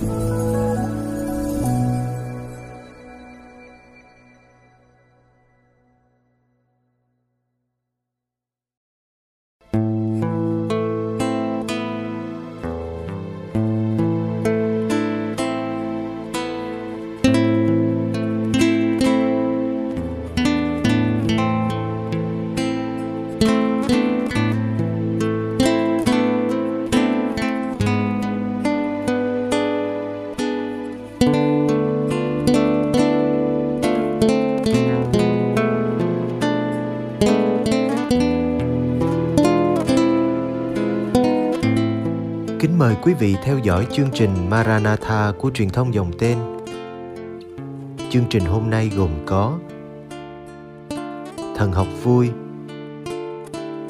Kính mời quý vị theo dõi chương trình Maranatha của truyền thông dòng tên. Chương trình hôm nay gồm có Thần học vui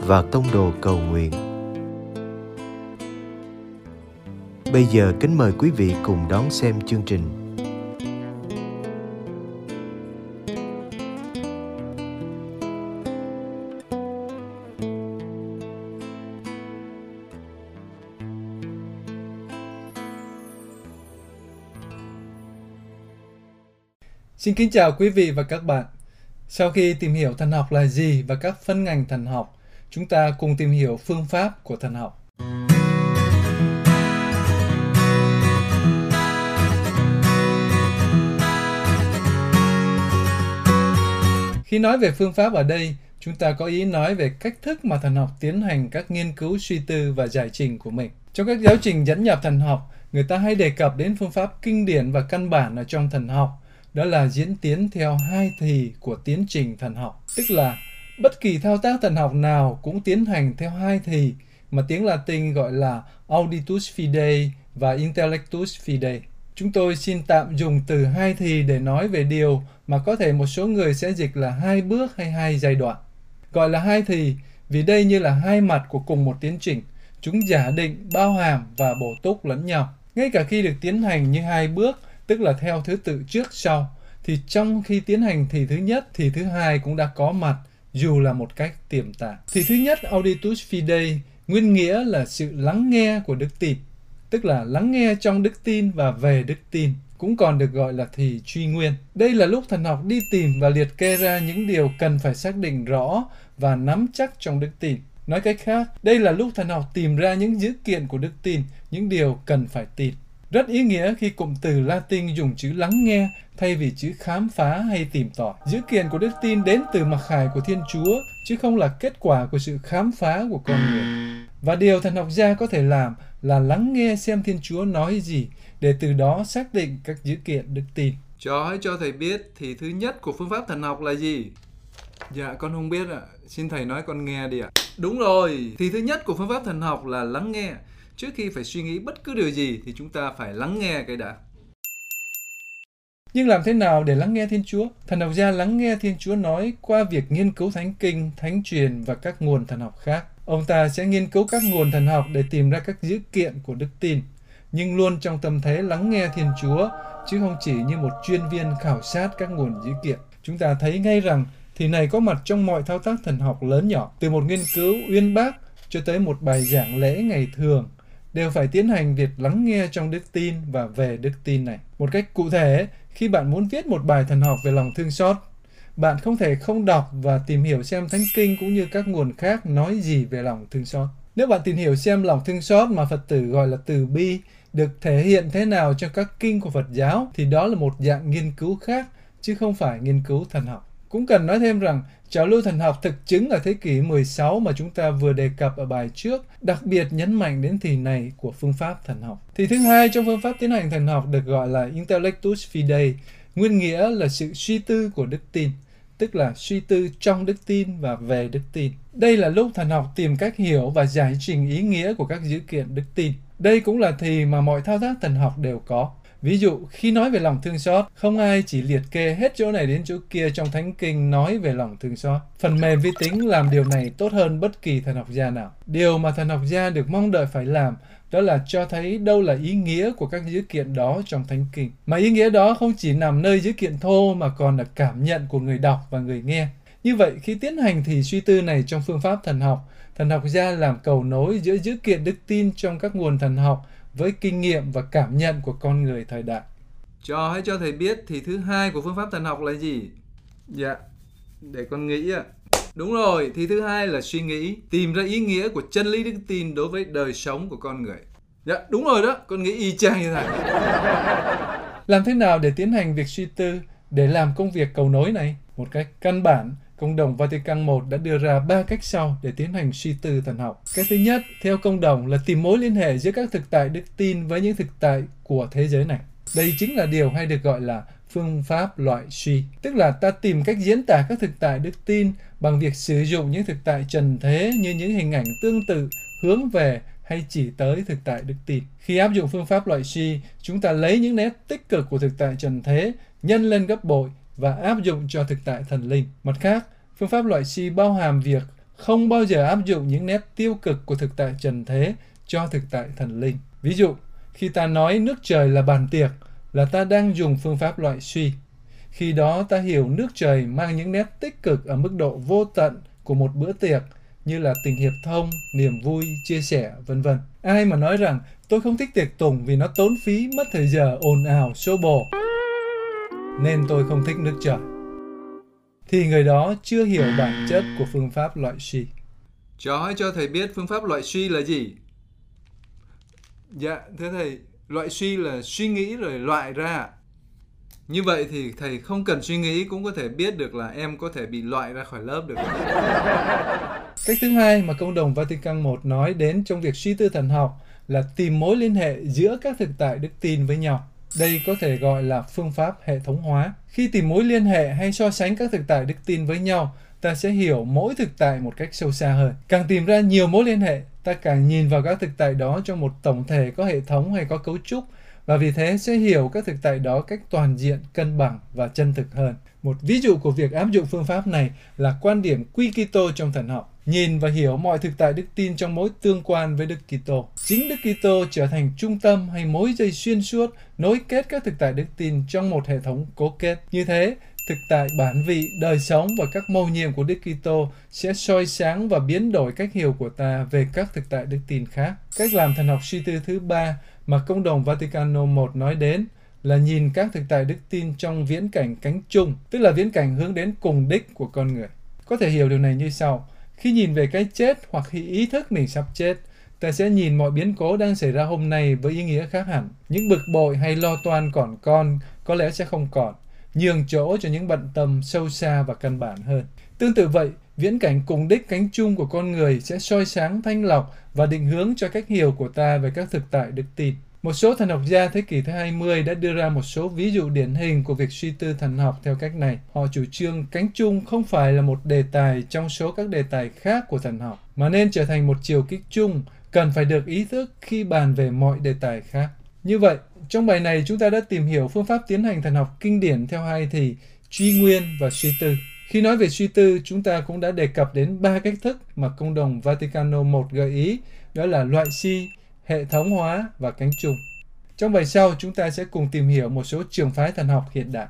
và tông đồ cầu nguyện. Bây giờ kính mời quý vị cùng đón xem chương trình. Xin kính chào quý vị và các bạn. Sau khi tìm hiểu thần học là gì và các phân ngành thần học, chúng ta cùng tìm hiểu phương pháp của thần học. Khi nói về phương pháp ở đây, chúng ta có ý nói về cách thức mà thần học tiến hành các nghiên cứu suy tư và giải trình của mình. Trong các giáo trình dẫn nhập thần học, người ta hay đề cập đến phương pháp kinh điển và căn bản ở trong thần học, đó là diễn tiến theo hai thì của tiến trình thần học, tức là bất kỳ thao tác thần học nào cũng tiến hành theo hai thì mà tiếng Latin gọi là auditus fidei và intellectus fidei. Chúng tôi xin tạm dùng từ hai thì để nói về điều mà có thể một số người sẽ dịch là hai bước hay hai giai đoạn. Gọi là hai thì vì đây như là hai mặt của cùng một tiến trình. Chúng giả định, bao hàm và bổ túc lẫn nhau. Ngay cả khi được tiến hành như hai bước, tức là theo thứ tự trước sau, thì trong khi tiến hành thì thứ nhất thì thứ hai cũng đã có mặt dù là một cách tiềm tàng. Thì thứ nhất auditus fidei nguyên nghĩa là sự lắng nghe của đức tin, tức là lắng nghe trong đức tin và về đức tin, cũng còn được gọi là thì truy nguyên. Đây là lúc thần học đi tìm và liệt kê ra những điều cần phải xác định rõ và nắm chắc trong đức tin. Nói cách khác, đây là lúc thần học tìm ra những dữ kiện của đức tin, những điều cần phải tin. Rất ý nghĩa khi cụm từ Latin dùng chữ lắng nghe thay vì chữ khám phá hay tìm tòi. Dữ kiện của đức tin đến từ mặc khải của Thiên Chúa, chứ không là kết quả của sự khám phá của con người. Và điều thần học gia có thể làm là lắng nghe xem Thiên Chúa nói gì, để từ đó xác định các dữ kiện đức tin. Cho hãy cho thầy biết thì thứ nhất của phương pháp thần học là gì? Dạ con không biết ạ. Xin thầy nói con nghe đi ạ. Đúng rồi, thì thứ nhất của phương pháp thần học là lắng nghe. Trước khi phải suy nghĩ bất cứ điều gì thì chúng ta phải lắng nghe cái đã. Nhưng làm thế nào để lắng nghe Thiên Chúa? Thần học gia lắng nghe Thiên Chúa nói qua việc nghiên cứu Thánh Kinh, Thánh Truyền và các nguồn thần học khác. Ông ta sẽ nghiên cứu các nguồn thần học để tìm ra các dữ kiện của đức tin, nhưng luôn trong tâm thế lắng nghe Thiên Chúa, chứ không chỉ như một chuyên viên khảo sát các nguồn dữ kiện. Chúng ta thấy ngay rằng thì này có mặt trong mọi thao tác thần học lớn nhỏ, từ một nghiên cứu uyên bác cho tới một bài giảng lễ ngày thường đều phải tiến hành việc lắng nghe trong đức tin và về đức tin này. Một cách cụ thể, khi bạn muốn viết một bài thần học về lòng thương xót, bạn không thể không đọc và tìm hiểu xem Thánh Kinh cũng như các nguồn khác nói gì về lòng thương xót. Nếu bạn tìm hiểu xem lòng thương xót mà Phật tử gọi là từ bi được thể hiện thế nào trong các kinh của Phật giáo thì đó là một dạng nghiên cứu khác chứ không phải nghiên cứu thần học. Cũng cần nói thêm rằng, trào lưu thần học thực chứng ở thế kỷ 16 mà chúng ta vừa đề cập ở bài trước, đặc biệt nhấn mạnh đến thì này của phương pháp thần học. Thì thứ hai trong phương pháp tiến hành thần học được gọi là intellectus fidei, nguyên nghĩa là sự suy tư của đức tin, tức là suy tư trong đức tin và về đức tin. Đây là lúc thần học tìm cách hiểu và giải trình ý nghĩa của các dữ kiện đức tin. Đây cũng là thì mà mọi thao tác thần học đều có. Ví dụ, khi nói về lòng thương xót, không ai chỉ liệt kê hết chỗ này đến chỗ kia trong Thánh Kinh nói về lòng thương xót. Phần mềm vi tính làm điều này tốt hơn bất kỳ thần học gia nào. Điều mà thần học gia được mong đợi phải làm đó là cho thấy đâu là ý nghĩa của các dữ kiện đó trong Thánh Kinh. Mà ý nghĩa đó không chỉ nằm nơi dữ kiện thô mà còn là cảm nhận của người đọc và người nghe. Như vậy, khi tiến hành thì suy tư này trong phương pháp thần học, thần học gia làm cầu nối giữa dữ kiện đức tin trong các nguồn thần học với kinh nghiệm và cảm nhận của con người thời đại. Cho hãy cho thầy biết thì thứ hai của phương pháp thần học là gì? Dạ, để con nghĩ ạ. Đúng rồi, thì thứ hai là suy nghĩ, tìm ra ý nghĩa của chân lý đức tin đối với đời sống của con người. Dạ, đúng rồi đó, con nghĩ y chang như thầy. Làm thế nào để tiến hành việc suy tư để làm công việc cầu nối này? Một cách căn bản, Công đồng Vatican I đã đưa ra ba cách sau để tiến hành suy tư thần học. Cái thứ nhất, theo công đồng là tìm mối liên hệ giữa các thực tại đức tin với những thực tại của thế giới này. Đây chính là điều hay được gọi là phương pháp loại suy, tức là ta tìm cách diễn tả các thực tại đức tin bằng việc sử dụng những thực tại trần thế như những hình ảnh tương tự hướng về hay chỉ tới thực tại đức tin. Khi áp dụng phương pháp loại suy, chúng ta lấy những nét tích cực của thực tại trần thế, nhân lên gấp bội và áp dụng cho thực tại thần linh. Mặt khác, phương pháp loại suy bao hàm việc không bao giờ áp dụng những nét tiêu cực của thực tại trần thế cho thực tại thần linh. Ví dụ, khi ta nói nước trời là bàn tiệc, là ta đang dùng phương pháp loại suy. Khi đó ta hiểu nước trời mang những nét tích cực ở mức độ vô tận của một bữa tiệc như là tình hiệp thông, niềm vui, chia sẻ, vân vân. Ai mà nói rằng tôi không thích tiệc tùng vì nó tốn phí, mất thời giờ, ồn ào, xô bồ, nên tôi không thích nước trời. Thì người đó chưa hiểu bản chất của phương pháp loại suy. Cho hãy cho thầy biết phương pháp loại suy là gì? Dạ, thưa thầy, loại suy là suy nghĩ rồi loại ra. Như vậy thì thầy không cần suy nghĩ cũng có thể biết được là em có thể bị loại ra khỏi lớp được. Cách thứ hai mà công đồng Vatican I nói đến trong việc suy tư thần học là tìm mối liên hệ giữa các thực tại đức tin với nhau. Đây có thể gọi là phương pháp hệ thống hóa. Khi tìm mối liên hệ hay so sánh các thực tại đức tin với nhau, ta sẽ hiểu mỗi thực tại một cách sâu xa hơn. Càng tìm ra nhiều mối liên hệ, ta càng nhìn vào các thực tại đó trong một tổng thể có hệ thống hay có cấu trúc và vì thế sẽ hiểu các thực tại đó cách toàn diện, cân bằng và chân thực hơn. Một ví dụ của việc áp dụng phương pháp này là quan điểm quy Kitô trong thần học. Nhìn và hiểu mọi thực tại đức tin trong mối tương quan với Đức Kitô. Chính Đức Kitô trở thành trung tâm hay mối dây xuyên suốt nối kết các thực tại đức tin trong một hệ thống cố kết. Như thế, thực tại bản vị, đời sống và các mầu nhiệm của Đức Kitô sẽ soi sáng và biến đổi cách hiểu của ta về các thực tại đức tin khác. Cách làm thần học suy tư thứ ba mà công đồng Vaticano I nói đến là nhìn các thực tại đức tin trong viễn cảnh cánh chung, tức là viễn cảnh hướng đến cùng đích của con người. Có thể hiểu điều này như sau. Khi nhìn về cái chết hoặc khi ý thức mình sắp chết, ta sẽ nhìn mọi biến cố đang xảy ra hôm nay với ý nghĩa khác hẳn. Những bực bội hay lo toan còn con có lẽ sẽ không còn, nhường chỗ cho những bận tâm sâu xa và căn bản hơn. Tương tự vậy, viễn cảnh cùng đích cánh chung của con người sẽ soi sáng thanh lọc và định hướng cho cách hiểu của ta về các thực tại đức tin. Một số thần học gia thế kỷ thứ 20 đã đưa ra một số ví dụ điển hình của việc suy tư thần học theo cách này. Họ chủ trương cánh chung không phải là một đề tài trong số các đề tài khác của thần học, mà nên trở thành một chiều kích chung cần phải được ý thức khi bàn về mọi đề tài khác. Như vậy, trong bài này chúng ta đã tìm hiểu phương pháp tiến hành thần học kinh điển theo hai thì truy nguyên và suy tư. Khi nói về suy tư, chúng ta cũng đã đề cập đến ba cách thức mà công đồng Vaticano I gợi ý, đó là loại suy, hệ thống hóa và cánh chung. Trong bài sau, chúng ta sẽ cùng tìm hiểu một số trường phái thần học hiện đại.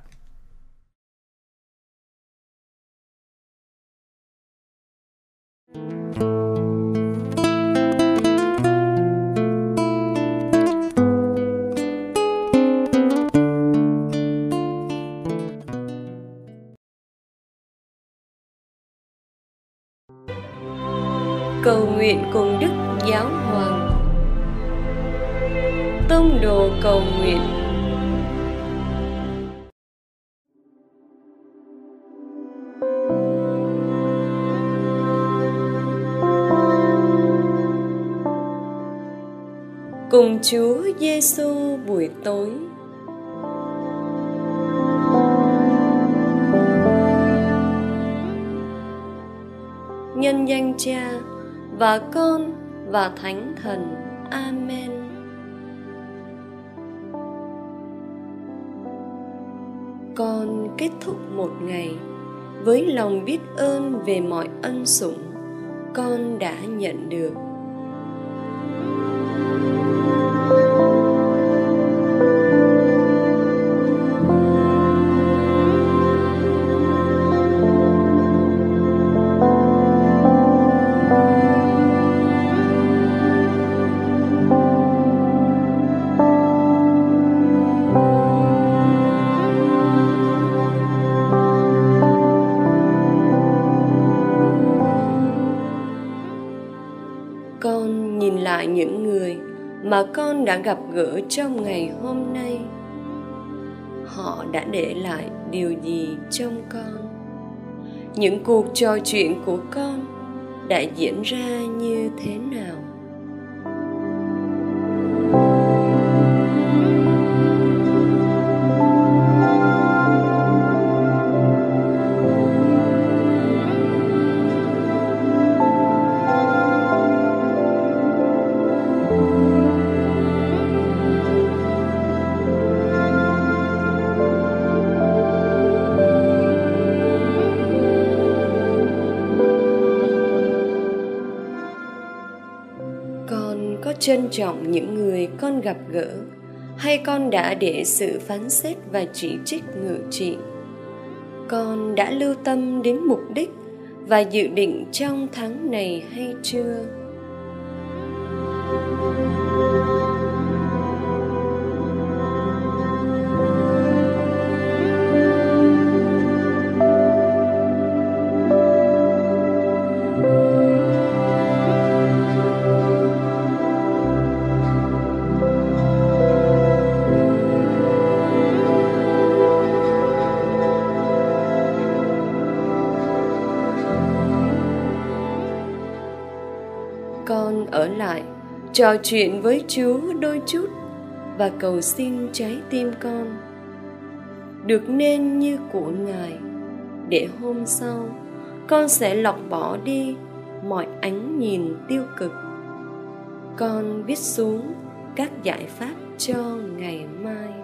cầu nguyện cùng Đức Giáo Hoàng Tông đồ cầu nguyện Cùng Chúa Giêsu buổi tối Nhân danh Cha và Con và Thánh Thần. Amen. Con kết thúc một ngày với lòng biết ơn về mọi ân sủng, con đã nhận được mà con đã gặp gỡ trong ngày hôm nay. Họ đã để lại điều gì trong con? Những cuộc trò chuyện của con đã diễn ra như thế nào? Trân trọng những người con gặp gỡ? Hay con đã để sự phán xét và chỉ trích ngự trị? Con đã lưu tâm đến mục đích và dự định trong tháng này hay chưa? Con ở lại, trò chuyện với chúa đôi chút và cầu xin trái tim con. Được nên như của ngài, để hôm sau con sẽ lọc bỏ đi mọi ánh nhìn tiêu cực. Con viết xuống các giải pháp cho ngày mai.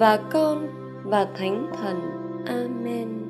và con và thánh thần. Amen.